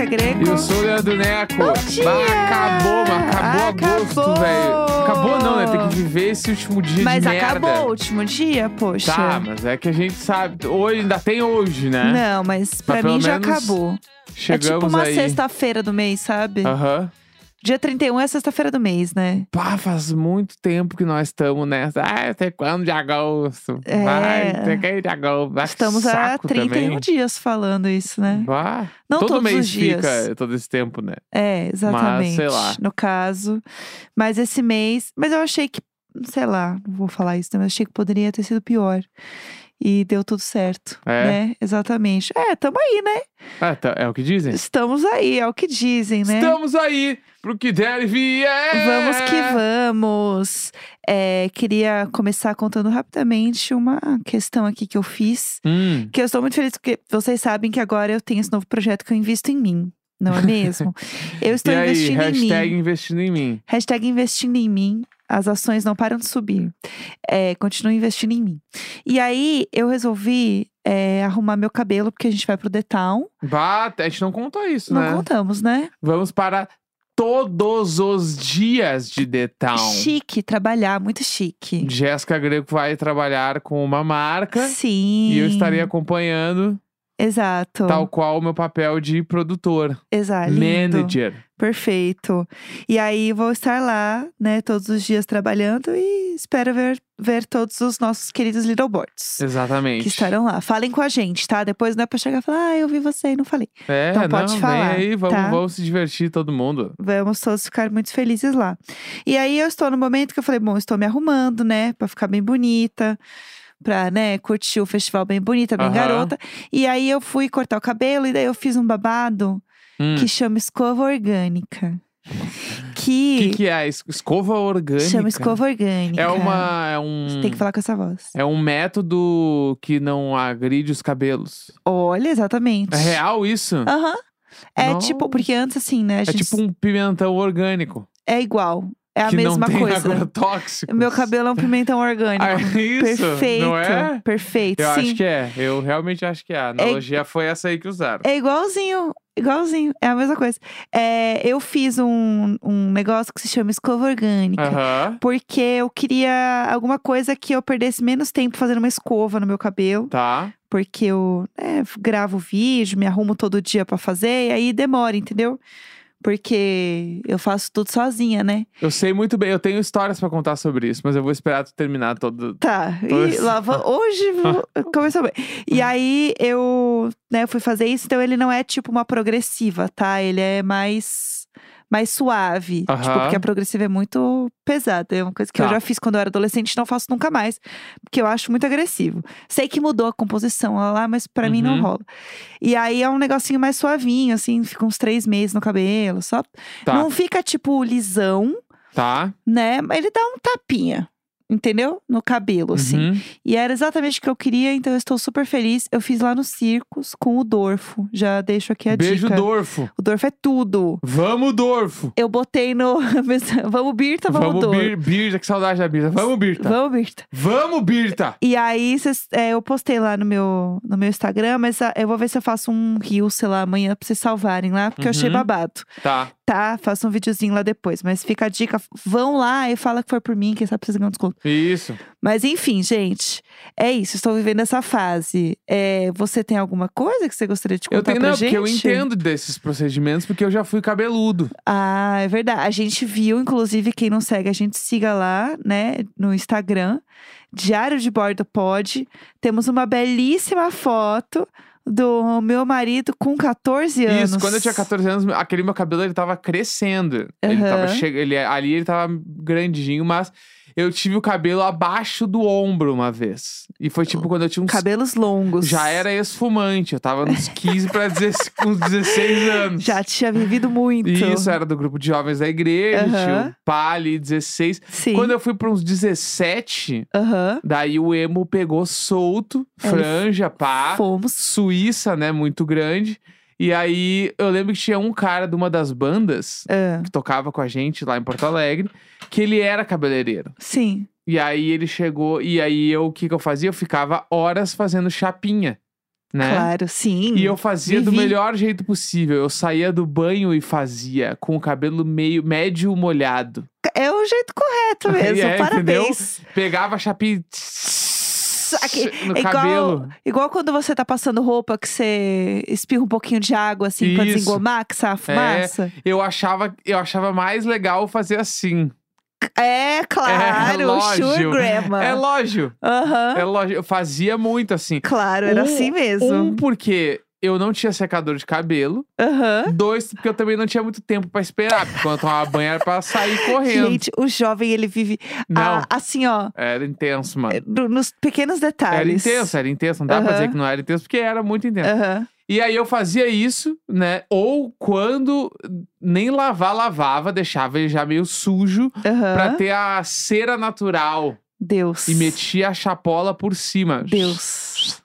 Jéssica Greco. Eu sou o Leandro Neco. Bom dia! Acabou, mas acabou agosto, Acabou! velho. Acabou não, né? Tem que viver esse último dia Mas de merda. acabou o último dia, poxa. Tá, mas é que a gente sabe. Hoje ainda tem hoje, né? Não, mas pra pelo mim já acabou. Chegamos é tipo uma aí. sexta-feira do mês, sabe? Aham. Dia 31 é sexta-feira do mês, né? Pá, faz muito tempo que nós estamos nessa. Ah, até quando de agosto? É. Vai, até que de agosto. Estamos há saco 31 também. dias falando isso, né? Bah, Não todo todos mês os dias. fica todo esse tempo, né? É, exatamente. sei lá. No caso. Mas esse mês. Mas eu achei que. Sei lá, não vou falar isso, né? Mas achei que poderia ter sido pior. E deu tudo certo. É? Né? Exatamente. É, tamo aí, né? Ah, tá, é o que dizem? Estamos aí, é o que dizem, né? Estamos aí pro que der e vier. Vamos que vamos. É, queria começar contando rapidamente uma questão aqui que eu fiz. Hum, Que eu estou muito feliz porque vocês sabem que agora eu tenho esse novo projeto que eu invisto em mim. Não é mesmo? Eu estou e aí, investindo em mim. hashtag investindo em mim. Hashtag investindo em mim. As ações não param de subir. É, continuo investindo em mim. E aí, eu resolvi é, arrumar meu cabelo, porque a gente vai pro The Town. Bah, a gente não contou isso, Não né? contamos, né? Vamos para todos os dias de The Town. Chique, trabalhar, muito chique. Jéssica Greco vai trabalhar com uma marca Sim. e eu estarei acompanhando, Exato. tal qual o meu papel de produtor, Exato. manager. Perfeito. E aí vou estar lá, né, todos os dias trabalhando e espero ver, ver todos os nossos queridos Little Boards. Exatamente. Que estarão lá. Falem com a gente, tá? Depois não é pra chegar e falar, ah, eu vi você e não falei. É, Então não, pode falar, vem aí, vamos, tá? vamos se divertir todo mundo. Vamos todos ficar muito felizes lá. E aí eu estou no momento que eu falei, bom, estou me arrumando, né, pra ficar bem bonita. Pra, né, curtir o festival bem bonita, bem Aham. garota. E aí eu fui cortar o cabelo e daí eu fiz um babado Hum. que chama escova orgânica. O Que, que, que é? Es- Escova orgânica? chama escova orgânica. É uma. É um. Você tem que falar com essa voz. É um método que não agride os cabelos. Olha, exatamente. É real isso? Aham. É Nossa. tipo, porque antes assim, né? É gente tipo um pimentão orgânico. é igual. É a que mesma não tem coisa. agrotóxicos. Meu cabelo é um pimentão orgânico. Ah, é isso? Perfeito. Não é? Perfeito. Eu sim. acho que é. Eu realmente acho que é. A analogia foi essa aí que usaram. É igualzinho, igualzinho. É a mesma coisa. É, eu fiz um, um negócio que se chama escova orgânica. Porque eu queria alguma coisa que eu perdesse menos tempo fazendo uma escova no meu cabelo. Tá. Porque eu né, gravo vídeo, me arrumo todo dia pra fazer, e aí demora, entendeu? Porque eu faço tudo sozinha, né? Eu sei muito bem. Eu tenho histórias pra contar sobre isso, mas eu vou esperar tu terminar todo. Tá, Pois. e lá va- hoje começou bem. E aí eu, né, fui fazer isso, então ele não é tipo uma progressiva, tá? Ele é mais mais suave, tipo, porque a progressiva é muito pesada, é uma coisa que eu Tá. já fiz quando eu era adolescente, e não faço nunca mais, porque eu acho muito agressivo. Sei que mudou a composição lá, lá, mas pra mim não Uhum. rola. E aí é um negocinho mais suavinho, assim, fica uns três meses no cabelo, só Tá. não fica tipo lisão, Tá. né? Mas ele dá um tapinha. Entendeu? No cabelo, assim. Uhum. E era exatamente o que eu queria, então eu estou super feliz. Eu fiz lá no Circos com o Dorfo. Já deixo aqui a Beijo, dica. Dorfo. O Dorfo é tudo. Vamos, Dorfo. Eu botei no. vamos, Birta, vamos, Dorfo. Bir- Birta, que saudade da Birta. Vamos, Birta. Vamos, Birta. Vamos, Birta. E aí, cês- é, eu postei lá no meu, no meu Instagram, mas ah, eu vou ver se eu faço um reel, sei lá, amanhã pra vocês salvarem lá, porque eu achei Uhum. babado. Tá. Tá? Faço um videozinho lá depois. Mas fica a dica: vão lá e fala que foi por mim, quem sabe vocês ganham desconto. Isso. Mas enfim, gente, é isso. Estou vivendo essa fase. É, você tem alguma coisa que você gostaria de contar Eu tenho, pra não, gente? porque eu entendo desses procedimentos, porque eu já fui cabeludo. Ah, é verdade. A gente viu, inclusive, quem não segue, a gente siga lá, né, no Instagram. Diário de Bordo Pod. Temos uma belíssima foto do meu marido com 14 anos. Isso, quando eu tinha 14 anos, aquele meu cabelo ele tava crescendo. Ele tava che... ele, ali ele tava grandinho, mas eu tive o cabelo abaixo do ombro uma vez. E foi tipo quando eu tinha uns. Cabelos longos. Já era esfumante, eu tava nos 15 pra 16, uns 16 anos. Já tinha vivido muito. Isso, era do grupo de jovens da igreja, tinha Aham. o pá ali, 16. Sim. Quando eu fui pra uns 17, Aham. daí o emo pegou solto, franja, pá. Fomos. Suíça, né? Muito grande. E aí eu lembro que tinha um cara de uma das bandas Ah, que tocava com a gente lá em Porto Alegre, que ele era cabeleireiro. sim. E aí ele chegou, e aí eu, o que, que eu fazia? Eu ficava horas fazendo chapinha. né? Claro, sim. E eu fazia do Vivi. melhor jeito possível. Eu saía do banho e fazia com o cabelo meio médio molhado. É o jeito correto mesmo. É, Parabéns. Pegava a chapinha Aqui, no é igual, cabelo. igual quando você tá passando roupa que você espirra um pouquinho de água assim pra Isso. desengomar, que sai a fumaça. Eu achava, eu achava mais legal fazer assim. É, claro, lógio. sure grandma. É lógico. Aham. É lógico. Eu fazia muito assim. Claro, era Um- assim mesmo. Um, porque eu não tinha secador de cabelo. Aham. Dois, porque eu também não tinha muito tempo pra esperar. Porque quando eu tomava banho era pra sair correndo. Gente, o jovem, ele vive não, ah, assim, ó, era intenso, mano. no- nos pequenos Era detalhes. intenso, era intenso. Não dá pra Aham. dizer que não era intenso, porque era muito intenso. Aham. E aí eu fazia isso, né? Ou quando nem lavar, lavava, deixava ele já meio sujo Aham. pra ter a cera natural. Deus. E metia a chapola por cima. Deus.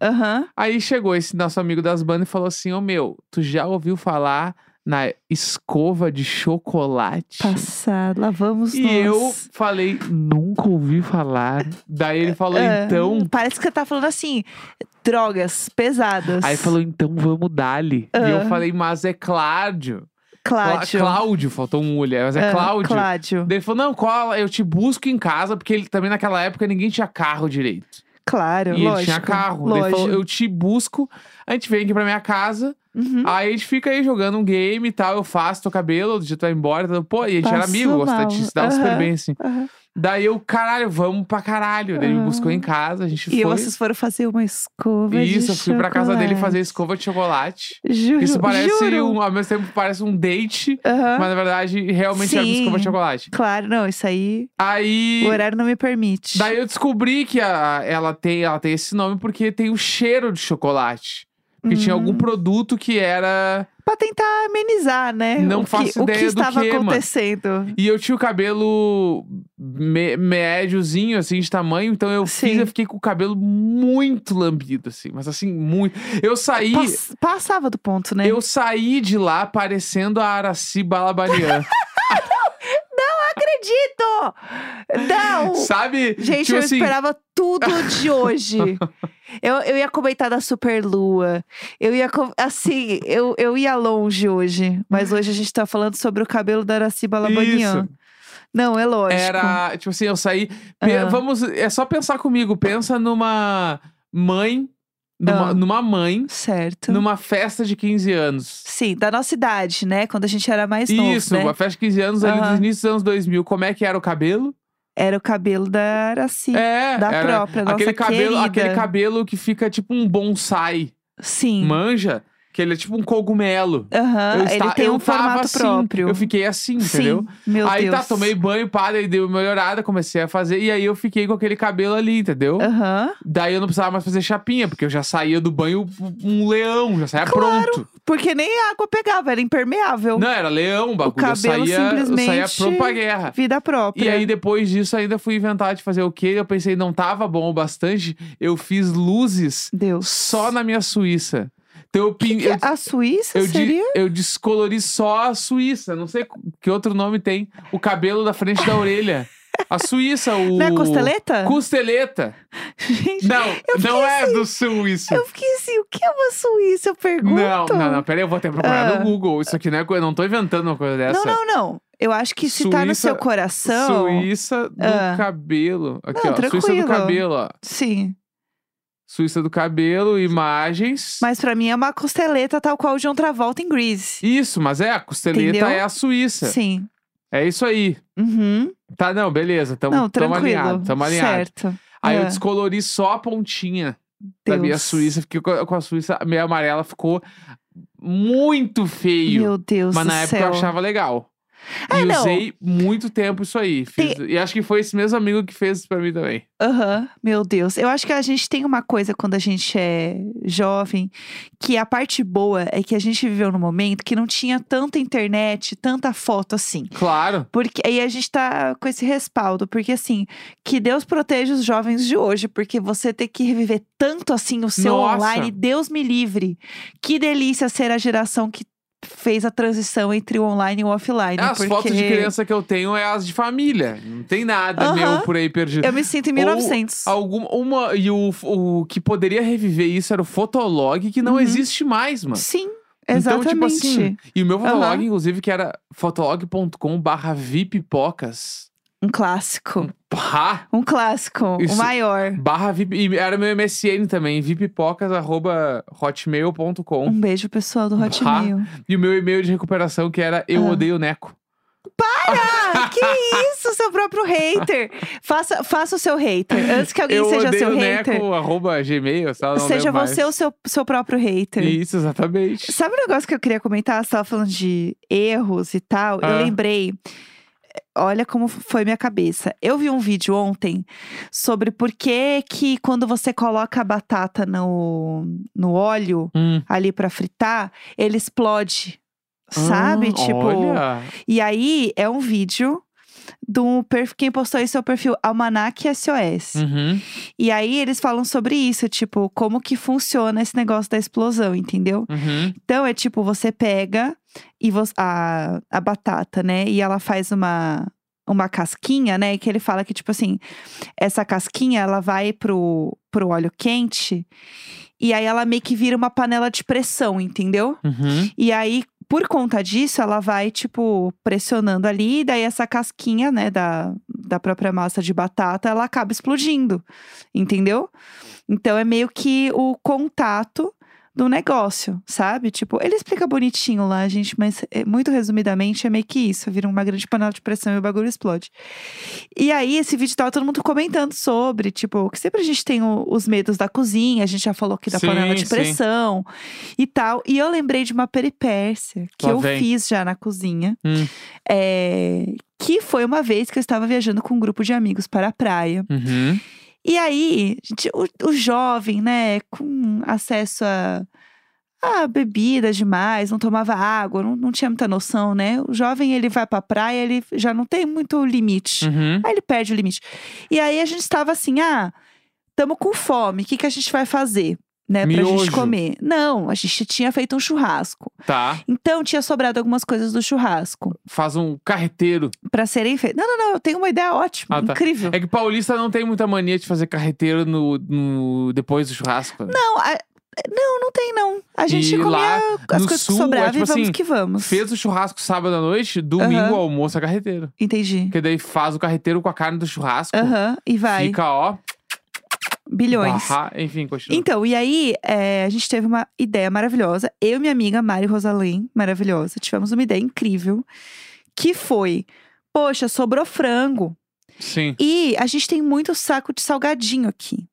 Aham. Aí chegou esse nosso amigo das bandas e falou assim: Ô meu, tu já ouviu falar na escova de chocolate? Passado. Lá vamos E nós. eu falei, nunca ouvi falar. Daí ele falou, Ah, então. Parece que você tá falando assim, drogas pesadas. Aí falou, então vamos dali. E eu Ah. falei, mas é Cláudio. Clá- Cláudio. Cláudio, faltou um mulher, mas é Ah, Cláudio. Cláudio. Daí ele falou, não, cola, eu te busco em casa, porque ele também naquela época ninguém tinha carro direito. Claro, e lógico. ele tinha carro. Daí ele Lógico. falou, eu te busco, a gente vem aqui pra minha casa, Uhum. aí a gente fica aí jogando um game e tal, eu faço teu cabelo, outro dia tu vai embora. Tal. Pô, e a gente era Passou amigo, gostava mal. de se dava super bem, assim. Aham. Daí eu, caralho, vamos pra caralho. Daí ele me buscou em casa, a gente E foi. vocês foram fazer uma escova de Isso, eu fui pra casa dele chocolate. fazer escova de chocolate. Juro, Isso parece juro. um, ao mesmo tempo parece um date, Aham. mas na verdade realmente era uma Sim. escova de chocolate. Claro, não, isso aí Aí o horário não me permite. daí eu descobri que a- ela tem ela tem esse nome porque tem o cheiro de chocolate. Porque tinha Hum. algum produto que era Pra tentar amenizar, né? Não o que, faço o que ideia do estava que, mano. acontecendo. E eu tinha o cabelo me- médiozinho, assim, de tamanho. Então eu fiz, Sim. eu fiquei com o cabelo muito lambido, assim. Mas assim, muito. Eu saí. Pass- passava do ponto, né? Eu saí de lá parecendo a Araci Balabanian. acredito! Não! Sabe? Gente, tipo eu assim, esperava tudo de hoje. Eu, eu ia comentar da Superlua. Eu ia. Assim, eu, eu ia longe hoje. Mas hoje a gente tá falando sobre o cabelo da Araciba Labanian. Isso. Não, é lógico. Era, tipo assim, eu saí. Ah. Vamos, é só pensar comigo. Pensa numa mãe, numa, Ah. numa mãe, Certo. numa festa de 15 anos. Sim, da nossa idade, né? Quando a gente era mais novo, Isso, né? uma festa de 15 anos ali dos inícios dos anos 2000. Como é que era o cabelo? Era o cabelo da Araci. É, da era própria, nossa aquele cabelo, querida. aquele cabelo que fica tipo um bonsai, Sim. manja? Que ele é tipo um cogumelo. Aham, Eu Ele tem eu um formato assim, próprio. Eu fiquei assim, entendeu? Sim, meu aí Deus. tá, tomei banho, pá, daí deu uma melhorada, comecei a fazer. E aí eu fiquei com aquele cabelo ali, entendeu? Aham. Daí eu não precisava mais fazer chapinha, porque eu já saía do banho um leão, já saía pronto. Porque nem a água pegava, era impermeável. Não, era leão o bagulho. eu cabelo saía, eu saía simplesmente- pronto pra guerra. Vida própria. E aí, depois disso, ainda fui inventar de fazer o quê? Eu pensei, não tava bom o bastante. Eu fiz luzes Deus. só na minha Suíça. Então eu, pin... Que eu, a Suíça eu, seria? eu descolori só a Suíça. Não sei que outro nome tem. O cabelo da frente da orelha. A Suíça, o. Não é costeleta? Costeleta. Gente, Não, não é assim, do sul isso. eu fiquei assim, o que é uma Suíça? Eu pergunto. Não, não, não. Peraí, eu vou até procurar Ah. no Google. Isso aqui não é coisa. Não tô inventando uma coisa dessa. Não, não, não. Eu acho que se tá no Suíça- seu coração. Suíça do Ah. cabelo. Aqui, Não, ó. Suíça do tranquilo. cabelo, ó. Sim. Suíça do cabelo, imagens. Mas pra mim é uma costeleta tal qual o John Travolta em Grease. Isso, mas é, a costeleta Entendeu? é a Suíça. Sim. É isso aí. Uhum. Tá, não, beleza. Tamo, não, tamo alinhado, tamo alinhado. Certo. Aí eu Ah, descolori só a pontinha da minha Deus. Suíça. Fiquei com a, Suíça meio amarela, ficou muito feio. Meu Deus mas do na época céu. eu achava legal. É, e não. usei muito tempo isso aí. Fiz- E acho que foi esse mesmo amigo que fez isso pra mim também. Aham, meu Deus. Eu acho que a gente tem uma coisa quando a gente é jovem, que a parte boa é que a gente viveu num momento que não tinha tanta internet, tanta foto assim. Claro. Porque aí a gente tá com esse respaldo, porque assim, que Deus proteja os jovens de hoje, porque você ter que reviver tanto assim o seu Nossa. online, Deus me livre. Que delícia ser a geração que fez a transição entre o online e o offline. As porque fotos de criança que eu tenho é as de família. Não tem nada meu por aí perdido. Eu me sinto em 1900. Algum, uma, e o, o que poderia reviver isso era o Fotolog, que não Uhum. existe mais, mano. Sim, Então, exatamente. tipo assim, e o meu Fotolog, Aham. inclusive, que era fotolog.com barra vipipocas. Um clássico. Pá! Um clássico. Isso- O maior. Barra VIP, e era meu MSN também, vipipocas arroba hotmail.com. Um beijo, pessoal do Hotmail. E o meu e-mail de recuperação que era eu Ah. odeio Neco. Ah, que isso, seu próprio hater. Faça, faça o seu hater. Antes que alguém eu seja seu Neco, hater, arroba gmail, lá, não seja você mais. o seu, seu próprio hater. Isso, exatamente. Sabe um negócio que eu queria comentar? Você tava falando de erros e tal. Ah. Eu lembrei. Olha como foi minha cabeça. Eu vi um vídeo ontem sobre por que que quando você coloca a batata no, no óleo Hum. ali pra fritar, ele explode. Sabe? Ah, tipo. Olha. E aí é um vídeo do perfil, quem postou isso é o perfil Almanac SOS. Uhum. E aí eles falam sobre isso, tipo, como que funciona esse negócio da explosão, entendeu? Uhum. Então é tipo, você pega e a, a batata, né? E ela faz uma, uma casquinha, né? Que ele fala que, tipo assim, essa casquinha ela vai pro, pro óleo quente e aí ela meio que vira uma panela de pressão, entendeu? Uhum. E aí, por conta disso, ela vai, tipo, pressionando ali, e daí essa casquinha, né, da, da própria massa de batata, ela acaba explodindo, entendeu? Então é meio que o contato do negócio, sabe? Tipo, ele explica bonitinho lá, gente, mas é, muito resumidamente é meio que isso: vira uma grande panela de pressão e o bagulho explode. E aí, esse vídeo tava todo mundo comentando sobre, tipo, que sempre a gente tem o- os medos da cozinha, a gente já falou aqui da Sim, panela de sim. pressão e tal. E eu lembrei de uma peripécia que Lá eu vem. fiz já na cozinha. Hum. É, que foi uma vez que eu estava viajando com um grupo de amigos para a praia. Uhum. E aí, gente, o, o jovem, né, com acesso a, a bebida demais, não tomava água, não, não tinha muita noção, né? O jovem, ele vai pra praia, ele já não tem muito limite. Uhum. Aí ele perde o limite. E aí a gente estava assim, ah, tamo com fome, o que, que a gente vai fazer? Né, pra Miojo. gente comer. Não, a gente tinha feito um churrasco. Tá. Então tinha sobrado algumas coisas do churrasco Faz um carreteiro. pra serem feitas. Não, não, não, eu tenho uma ideia ótima, Ah, tá. incrível. É que paulista não tem muita mania de fazer carreteiro no, no- depois do churrasco. né? Não, a- não, não tem não. A gente E comia lá as coisas sul, que é sobravam tipo e vamos assim, que vamos. Fez o churrasco sábado à noite, domingo o almoço é carreteiro. Entendi. Porque daí faz o carreteiro com a carne do churrasco. Aham, e vai. Fica, ó. Bilhões. barra- enfim, continua. Então, e aí, é, a gente teve uma ideia maravilhosa. Eu e minha amiga Mari Rosalém, maravilhosa, tivemos uma ideia incrível. Que foi, poxa, sobrou frango. Sim. E a gente tem muito saco de salgadinho aqui.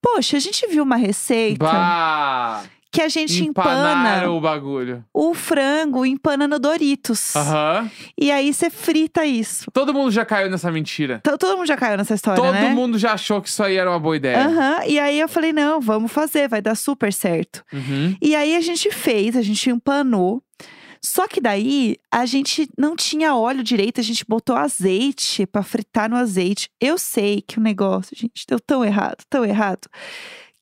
Poxa, a gente viu uma receita Bah! Que a gente empana Empanaram o bagulho. o frango, empana no Doritos. Aham. E aí você frita isso. Todo mundo já caiu nessa mentira. Então, todo mundo já caiu nessa história, Todo né? mundo já achou que isso aí era uma boa ideia. Aham. E aí eu falei, não, vamos fazer, vai dar super certo. Uhum. E aí a gente fez, a gente empanou. Só que daí a gente não tinha óleo direito, a gente botou azeite pra fritar no azeite. Eu sei que o negócio, gente, deu tão errado, tão errado.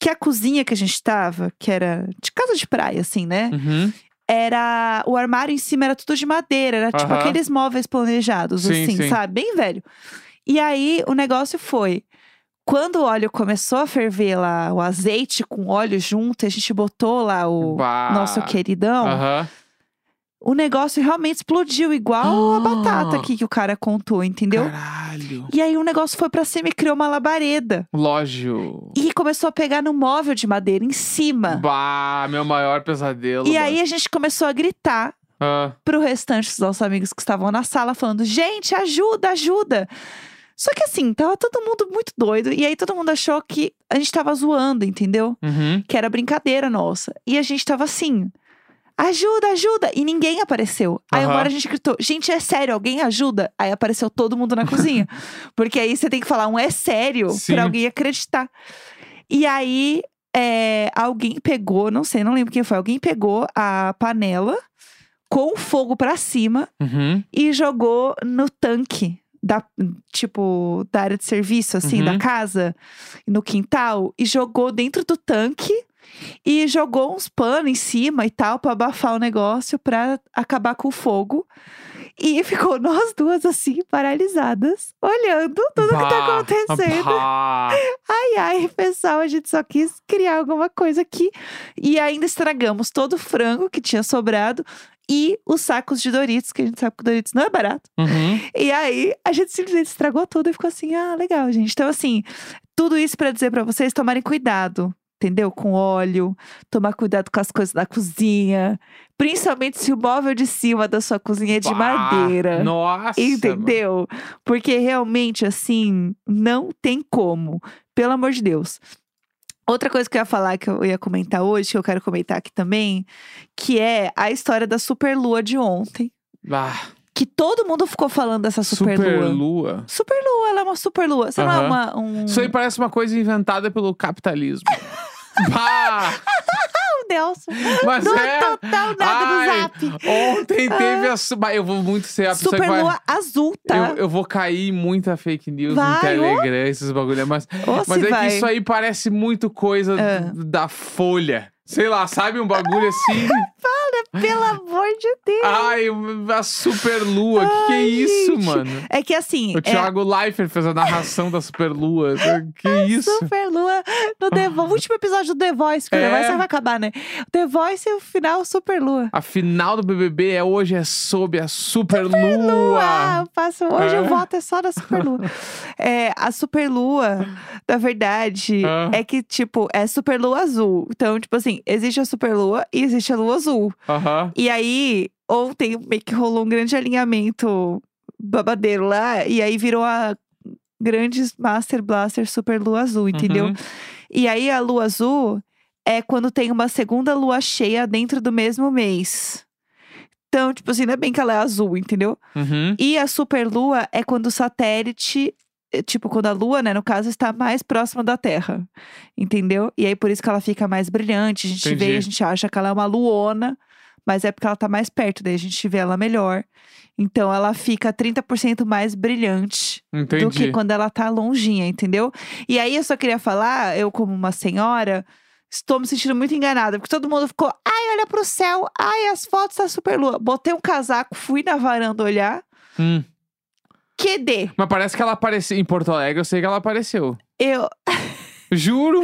Que a cozinha que a gente tava, que era de casa de praia, assim, né? Uhum. Era. O armário em cima era tudo de madeira, era tipo Aham. aqueles móveis planejados, Sim, assim, sim. sabe? Bem velho. E aí o negócio foi. Quando o óleo começou a ferver lá, o azeite com óleo junto, e a gente botou lá o Bah. nosso queridão, Aham. O negócio realmente explodiu, igual a Ah. batata aqui que o cara contou, entendeu? Caralho. E aí o negócio foi pra cima e criou uma labareda. Lógico. E começou a pegar no móvel de madeira em cima. Bah, meu maior pesadelo. E bah. aí a gente começou a gritar Ah, pro restante dos nossos amigos que estavam na sala, falando: gente, ajuda, ajuda. Só que assim, tava todo mundo muito doido. E aí todo mundo achou que a gente tava zoando, entendeu? uhum. Que era brincadeira nossa. E a gente tava assim. Ajuda, ajuda! E ninguém apareceu. Aí uma hora a gente gritou: gente, é sério, alguém ajuda? Aí apareceu todo mundo na cozinha. Porque aí você tem que falar um é sério Sim. pra alguém acreditar. E aí é, alguém pegou, não sei, não lembro quem foi, alguém pegou a panela com fogo pra cima Uhum. e jogou no tanque da tipo da área de serviço assim Uhum. da casa no quintal e jogou dentro do tanque e jogou uns panos em cima e tal pra abafar o negócio pra acabar com o fogo. E ficou nós duas assim, paralisadas, olhando tudo que tá Bah, acontecendo. bah. Ai, ai, pessoal, a gente só quis criar alguma coisa aqui. E ainda estragamos todo o frango que tinha sobrado e os sacos de Doritos, que a gente sabe que o Doritos não é barato. Uhum. E aí, a gente simplesmente estragou tudo e ficou assim: ah, legal, gente. Então, assim, tudo isso pra dizer pra vocês tomarem cuidado. Entendeu? Com óleo, tomar cuidado com as coisas da cozinha. Principalmente se o móvel de cima da sua cozinha é de Bah, madeira. Nossa. mano. Entendeu? Porque realmente, assim, não tem como. Pelo amor de Deus. Outra coisa que eu ia falar, que eu ia comentar hoje, que eu quero comentar aqui também, que é a história da superlua de ontem. Ah, Que todo mundo ficou falando dessa superlua. superlua. Superlua, ela é uma superlua. É Aham. uma, um... Isso aí parece uma coisa inventada pelo capitalismo. Pá! Meu Deus. Mas Não é. total nada Ai, no zap. Ontem teve a. su- Eu vou muito ser a pessoa que vai. Superlua azul, tá? Eu, eu vou cair em muita fake news no Vai, ô. Telegram, esses bagulho. Mas, mas é vai. que isso aí parece muito coisa Ah. da Folha. Sei lá, sabe? Um bagulho assim. Pelo amor de Deus. Ai, a superlua. Que que é isso, gente. mano? É que assim, O é Thiago Leifert fez a narração da superlua. Que isso? Superlua no The Voice. O último episódio do The Voice, que o É. The Voice vai acabar, né? The Voice e o final Superlua. A final do BBB é hoje é sob a superlua. Ah, eu passo, hoje eu É. voto é só na Superlua. é, a Superlua, na verdade, Ah. é que, tipo, é Superlua azul. Então, tipo assim, existe a Superlua e existe a Lua azul. Aham. E aí, ontem meio que rolou um grande alinhamento babadeiro lá, e aí virou a grande Master Blaster Super Lua Azul, entendeu? Uhum. E aí a lua azul é quando tem uma segunda lua cheia dentro do mesmo mês. Então, tipo assim, não é bem que ela é azul, entendeu? Uhum. E a superlua é quando o satélite, eh, tipo, quando a lua, né, no caso, está mais próxima da Terra. Entendeu? E aí por isso que ela fica mais brilhante. A gente vê, Entendi. a gente acha que ela é uma luona, mas é porque ela tá mais perto, daí a gente vê ela melhor. Então ela fica 30% mais brilhante do que Entendi. quando ela tá longinha, entendeu? E aí eu só queria falar, eu como uma senhora, estou me sentindo muito enganada, porque todo mundo ficou, ai, olha pro céu, ai, as fotos da superlua. Botei um casaco, fui na varanda olhar, Hum. QD. Mas parece que ela apareceu em Porto Alegre, eu sei que ela apareceu. Eu, Juro!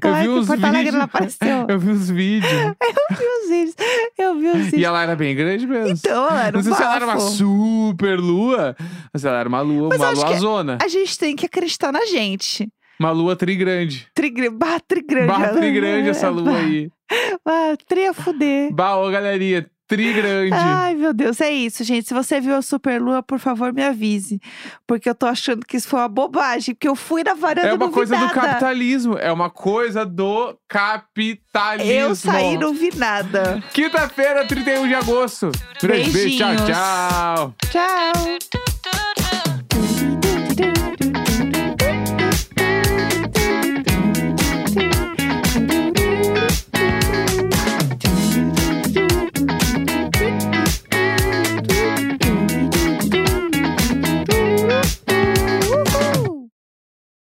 Claro eu vi que os Porto vídeos. eu vi os vídeos. eu vi os vídeos, eu vi os vídeos. e ela era bem grande mesmo. Então, ela era Não um sei se ela era uma bafo. super lua, mas ela era uma lua, Mas uma luazona. A gente tem que acreditar na gente. Uma lua trigrande. Trigre, bah, trigrande. Bah, trigrande essa lua bah, aí. Bah, tri a fuder. Bah, ô galerinha, trigrande. Ai, meu Deus, é isso, gente. Se você viu a Superlua, por favor, me avise. Porque eu tô achando que isso foi uma bobagem. Porque eu fui na varanda É uma coisa do capitalismo. É uma coisa do capitalismo. Eu saí e não vi nada. Quinta-feira, 31 de agosto. Grande beijo, tchau, Beijinhos. tchau. Tchau.